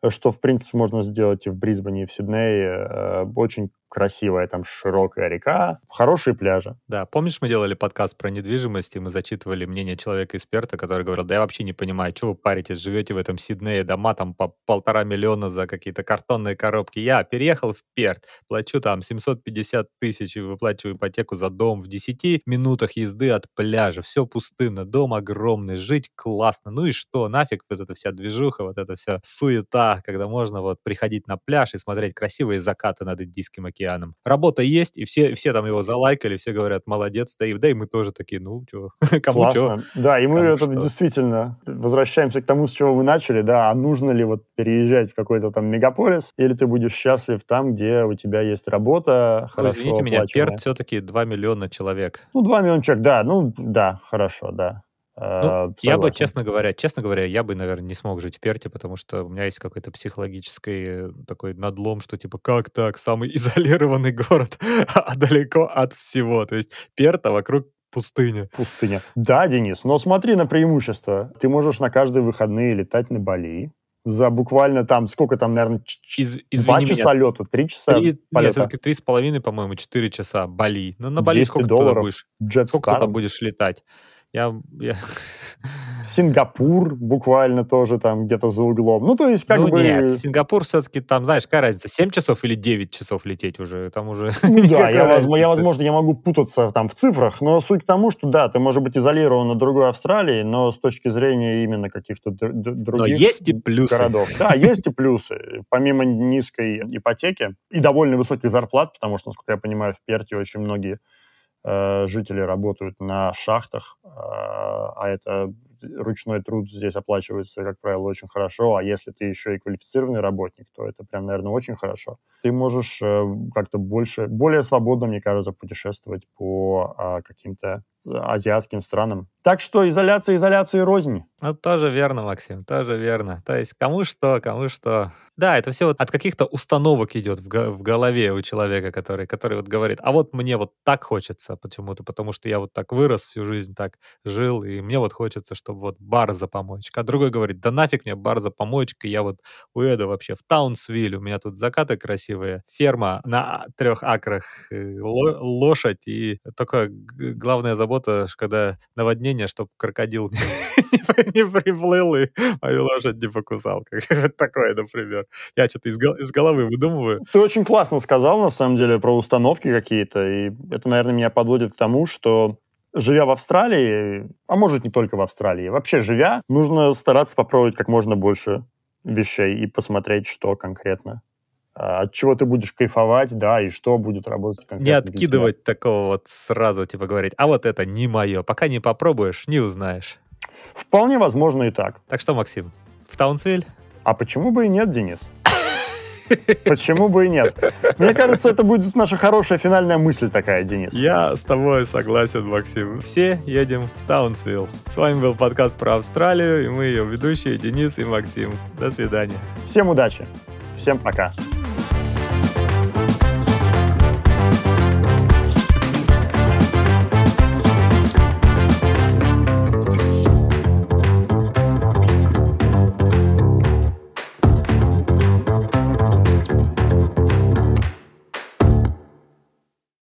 что, в принципе, можно сделать и в Брисбене, и в Сиднее. Э, очень красивая там широкая река, хорошие пляжи. Да, помнишь, мы делали подкаст про недвижимость, и мы зачитывали мнение человека-эксперта, который говорил, да я вообще не понимаю, что вы паритесь, живете в этом Сиднее, дома там по полтора миллиона за какие-то картонные коробки. Я переехал в Перт, плачу там 750 тысяч и выплачиваю ипотеку за дом в 10 минутах езды от пляжа. Все пустынно, дом огромный, жить классно. Ну и что, нафиг вот эта вся движуха, вот эта вся суета, когда можно вот приходить на пляж и смотреть красивые закаты над Индийским океаном. Работа есть, и все, все там его залайкали, все говорят, молодец, да и, да и мы тоже такие, ну, что, кому что. Да, и мы это что. действительно возвращаемся к тому, с чего мы начали, да, а нужно ли вот переезжать в какой-то там мегаполис, или ты будешь счастлив там, где у тебя есть работа, ну, хорошо Извините меня, Перт все-таки 2 миллиона человек. Ну, 2 миллиона человек, да, ну, да, хорошо, да. Ну, я бы, честно говоря, честно говоря, я бы, наверное, не смог жить в Перте, потому что у меня есть какой-то психологический э, такой надлом, что типа, как так, самый изолированный город, а далеко от всего. То есть Перта вокруг пустыня. Пустыня. Да, Денис, но смотри на преимущество. Ты можешь на каждые выходные летать на Бали, за буквально там, сколько там, наверное, Из, два часа меня, лета, три часа три, полета. Нет, все-таки три с половиной, по-моему, четыре часа Бали. Ну, на Бали сколько долларов, ты будешь, сколько ты будешь летать? Я, я... Сингапур буквально тоже там где-то за углом. Ну, то есть как ну, бы... нет, Сингапур все-таки там, знаешь, какая разница, 7 часов или 9 часов лететь уже? Там уже... Ну, да, я, возможно, я, возможно, я могу путаться там в цифрах, но суть к тому, что да, ты можешь быть изолирован на другой Австралии, но с точки зрения именно каких-то других но есть и плюсы. городов. Да, есть и плюсы. Помимо низкой ипотеки и довольно высоких зарплат, потому что, насколько я понимаю, в Перте очень многие жители работают на шахтах, а, а это ручной труд здесь оплачивается, как правило, очень хорошо, а если ты еще и квалифицированный работник, то это прям, наверное, очень хорошо. Ты можешь э, как-то больше, более свободно, мне кажется, путешествовать по каким-то азиатским странам. Так что изоляция, изоляция рознь. Ну, тоже верно, Максим, тоже верно. То есть кому что, кому что. Да, это все вот от каких-то установок идет в, го- в голове у человека, который, который вот говорит, а вот мне вот так хочется почему-то, потому что я вот так вырос всю жизнь, так жил, и мне вот хочется, чтобы вот бар за помоечка. А другой говорит, да нафиг мне бар за помоечка, я вот уеду вообще в Таунсвилл, у меня тут закаты красивые, ферма на трех акрах, э, лошадь, и только главная забота, когда наводнение, чтобы крокодил не приплыл и мою лошадь не покусал. Как такое, например. Я что-то из, головы выдумываю. Ты очень классно сказал, на самом деле, про установки какие-то. И это, наверное, меня подводит к тому, что живя в Австралии, а может не только в Австралии, вообще живя, нужно стараться попробовать как можно больше вещей и посмотреть, что конкретно от чего ты будешь кайфовать, да, и что будет работать конкретно. Не откидывать такого вот сразу, типа говорить, а вот это не мое. Пока не попробуешь, не узнаешь. Вполне возможно и так. Так что, Максим, в Таунсвиль? А почему бы и нет, Денис? Почему бы и нет? Мне кажется, это будет наша хорошая финальная мысль такая, Денис. Я с тобой согласен, Максим. Все едем в Таунсвилл. С вами был подкаст про Австралию, и мы ее ведущие Денис и Максим. До свидания. Всем удачи. Всем пока.